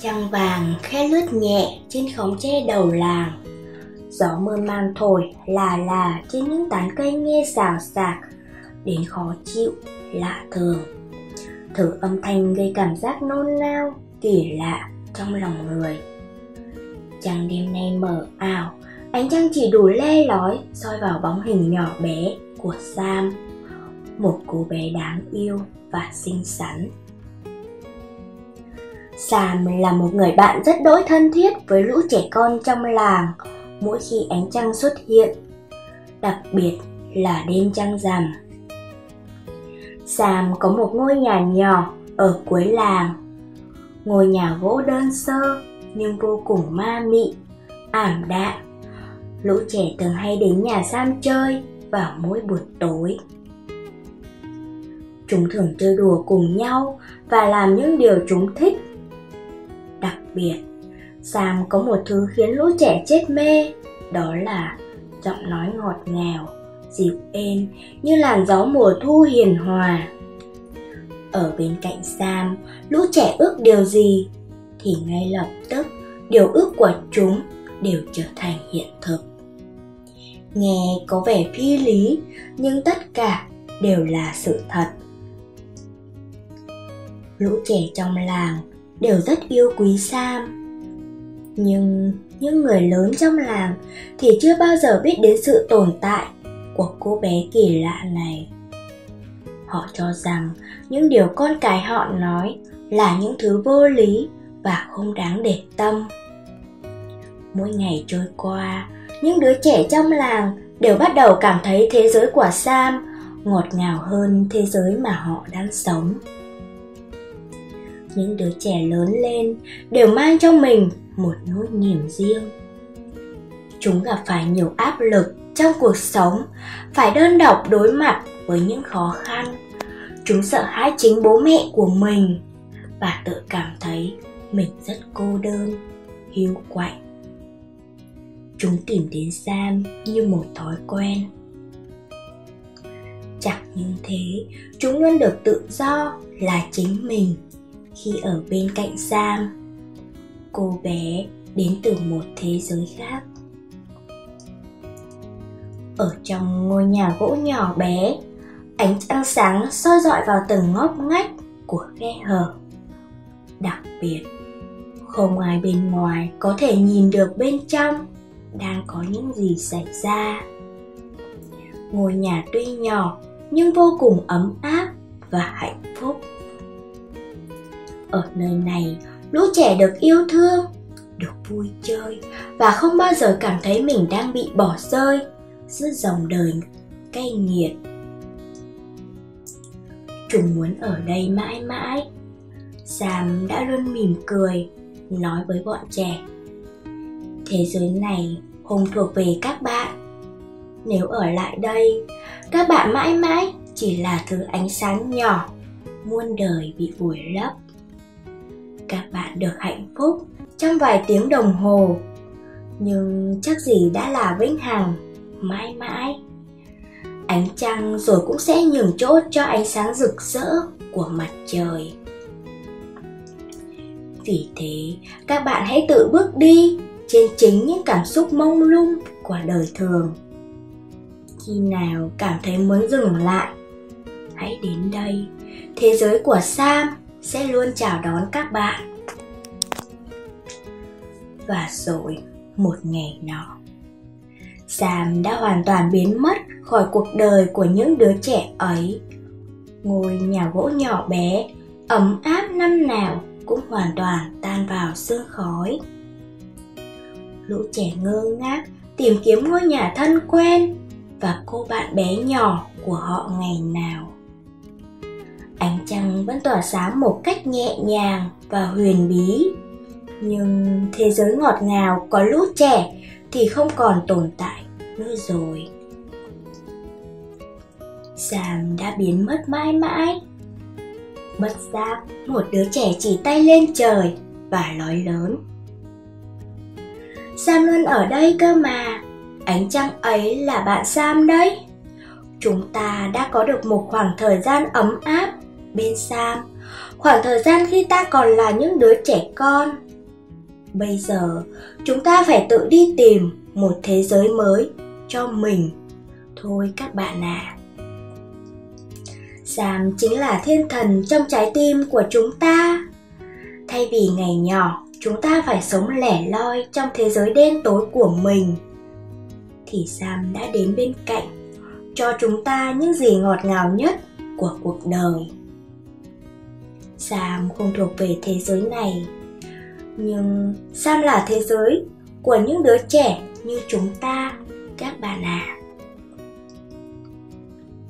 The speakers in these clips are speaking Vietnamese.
trăng vàng, khẽ lướt nhẹ trên khóm tre đầu làng. Gió mơ man thổi, là là trên những tán cây nghe xào xạc, đến khó chịu, lạ thường. Thử âm thanh gây cảm giác nôn nao, kỳ lạ trong lòng người. Trăng đêm nay mờ ảo, ánh trăng chỉ đủ le lói, soi vào bóng hình nhỏ bé của sam. Một cô bé đáng yêu và xinh xắn. Sam là một người bạn rất đỗi thân thiết với lũ trẻ con trong làng mỗi khi ánh trăng xuất hiện, đặc biệt là đêm trăng rằm. Sam có một ngôi nhà nhỏ ở cuối làng. Ngôi nhà gỗ đơn sơ nhưng vô cùng ma mị, ảm đạm. Lũ trẻ thường hay đến nhà Sam chơi vào mỗi buổi tối. Chúng thường chơi đùa cùng nhau và làm những điều chúng thích biệt. Sam có một thứ khiến lũ trẻ chết mê Đó là giọng nói ngọt ngào, dịu êm như làn gió mùa thu hiền hòa. Ở bên cạnh Sam, lũ trẻ ước điều gì Thì ngay lập tức điều ước của chúng đều trở thành hiện thực. Nghe có vẻ phi lý nhưng tất cả đều là sự thật. Lũ trẻ trong làng đều rất yêu quý Sam. Nhưng những người lớn trong làng thì chưa bao giờ biết đến sự tồn tại của cô bé kỳ lạ này. Họ cho rằng những điều con cái họ nói là những thứ vô lý và không đáng để tâm. Mỗi ngày trôi qua, những đứa trẻ trong làng đều bắt đầu cảm thấy thế giới của Sam ngọt ngào hơn thế giới mà họ đang sống những đứa trẻ lớn lên đều mang trong mình một nỗi niềm riêng. Chúng gặp phải nhiều áp lực trong cuộc sống, phải đơn độc đối mặt với những khó khăn. Chúng sợ hãi chính bố mẹ của mình và tự cảm thấy mình rất cô đơn, hiu quạnh. Chúng tìm đến sam như một thói quen. Chẳng những thế, chúng luôn được tự do là chính mình khi ở bên cạnh Sam. Cô bé đến từ một thế giới khác. Ở trong ngôi nhà gỗ nhỏ bé, ánh trăng sáng soi dọi vào từng ngóc ngách của khe hở. Đặc biệt, không ai bên ngoài có thể nhìn được bên trong đang có những gì xảy ra. Ngôi nhà tuy nhỏ nhưng vô cùng ấm áp và hạnh phúc ở nơi này, lũ trẻ được yêu thương, được vui chơi và không bao giờ cảm thấy mình đang bị bỏ rơi giữa dòng đời cay nghiệt. Chúng muốn ở đây mãi mãi. Sam đã luôn mỉm cười, nói với bọn trẻ. Thế giới này không thuộc về các bạn. Nếu ở lại đây, các bạn mãi mãi chỉ là thứ ánh sáng nhỏ, muôn đời bị vùi lấp các bạn được hạnh phúc trong vài tiếng đồng hồ. Nhưng chắc gì đã là vĩnh hằng, mãi mãi. Ánh trăng rồi cũng sẽ nhường chỗ cho ánh sáng rực rỡ của mặt trời. Vì thế, các bạn hãy tự bước đi trên chính những cảm xúc mông lung của đời thường. Khi nào cảm thấy muốn dừng lại, hãy đến đây. Thế giới của sam sẽ luôn chào đón các bạn. Và rồi, một ngày nọ, sam đã hoàn toàn biến mất khỏi cuộc đời của những đứa trẻ ấy. Ngôi nhà gỗ nhỏ bé, ấm áp năm nào cũng hoàn toàn tan vào sương khói. Lũ trẻ ngơ ngác tìm kiếm ngôi nhà thân quen và cô bạn bé nhỏ của họ ngày nào trăng vẫn tỏa sáng một cách nhẹ nhàng và huyền bí. Nhưng thế giới ngọt ngào, có lũ trẻ thì không còn tồn tại nữa rồi. Sam đã biến mất mãi mãi. Bất giác, một đứa trẻ chỉ tay lên trời và nói lớn. Sam luôn ở đây cơ mà, ánh trăng ấy là bạn sam đấy. Chúng ta đã có được một khoảng thời gian ấm áp bên Sam, khoảng thời gian khi ta còn là những đứa trẻ con bây giờ chúng ta phải tự đi tìm một thế giới mới cho mình thôi các bạn à Sam chính là thiên thần trong trái tim của chúng ta. Thay vì ngày nhỏ, chúng ta phải sống lẻ loi trong thế giới đen tối của mình, thì Sam đã đến bên cạnh, cho chúng ta những gì ngọt ngào nhất của cuộc đời. Sam không thuộc về thế giới này, nhưng Sam là thế giới của những đứa trẻ như chúng ta, các bạn ạ. À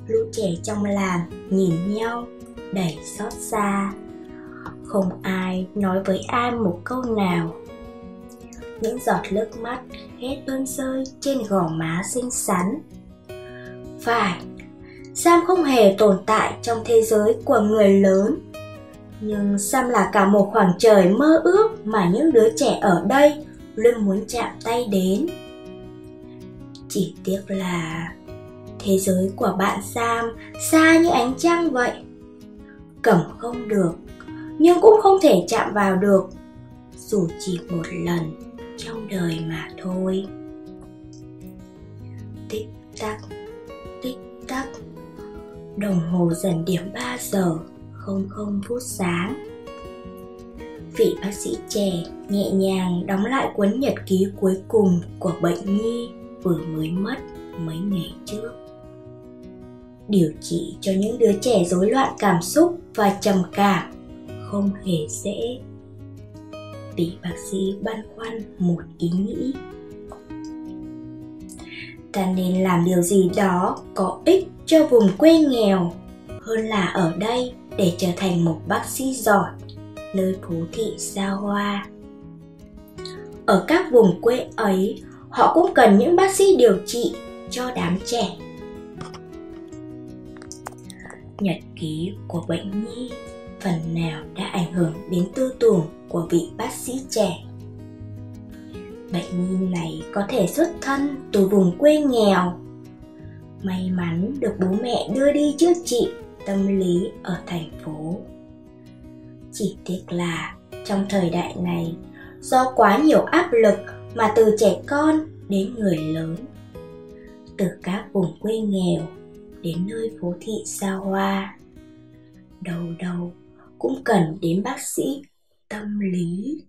lũ trẻ trong làng nhìn nhau đầy xót xa. Không ai nói với ai một câu nào. Những giọt nước mắt hết tuôn rơi trên gò má xinh xắn. Phải sam không hề tồn tại trong thế giới của người lớn nhưng sam là cả một khoảng trời mơ ước mà những đứa trẻ ở đây luôn muốn chạm tay đến chỉ tiếc là thế giới của bạn Sam xa như ánh trăng vậy. Cầm không được, nhưng cũng không thể chạm vào được, dù chỉ một lần trong đời mà thôi. Tích tắc, tích tắc, đồng hồ dần điểm 3 giờ, không không phút sáng. Vị bác sĩ trẻ nhẹ nhàng đóng lại cuốn nhật ký cuối cùng của bệnh nhi vừa mới mất mấy ngày trước. Điều trị cho những đứa trẻ rối loạn cảm xúc và trầm cảm không hề dễ. Vị bác sĩ băn khoăn một ý nghĩ. Ta nên làm điều gì đó có ích cho vùng quê nghèo hơn là ở đây để trở thành một bác sĩ giỏi, nơi phố thị xa hoa. Ở các vùng quê ấy, họ cũng cần những bác sĩ điều trị cho đám trẻ. Nhật ký của bệnh nhi phần nào đã ảnh hưởng đến tư tưởng của vị bác sĩ trẻ. Bệnh nhi này có thể xuất thân từ vùng quê nghèo. May mắn được bố mẹ đưa đi chữa trị tâm lý ở thành phố. Chỉ tiếc là trong thời đại này, do quá nhiều áp lực mà từ trẻ con đến người lớn, từ các vùng quê nghèo đến nơi phố thị xa hoa, đâu đâu cũng cần đến bác sĩ tâm lý.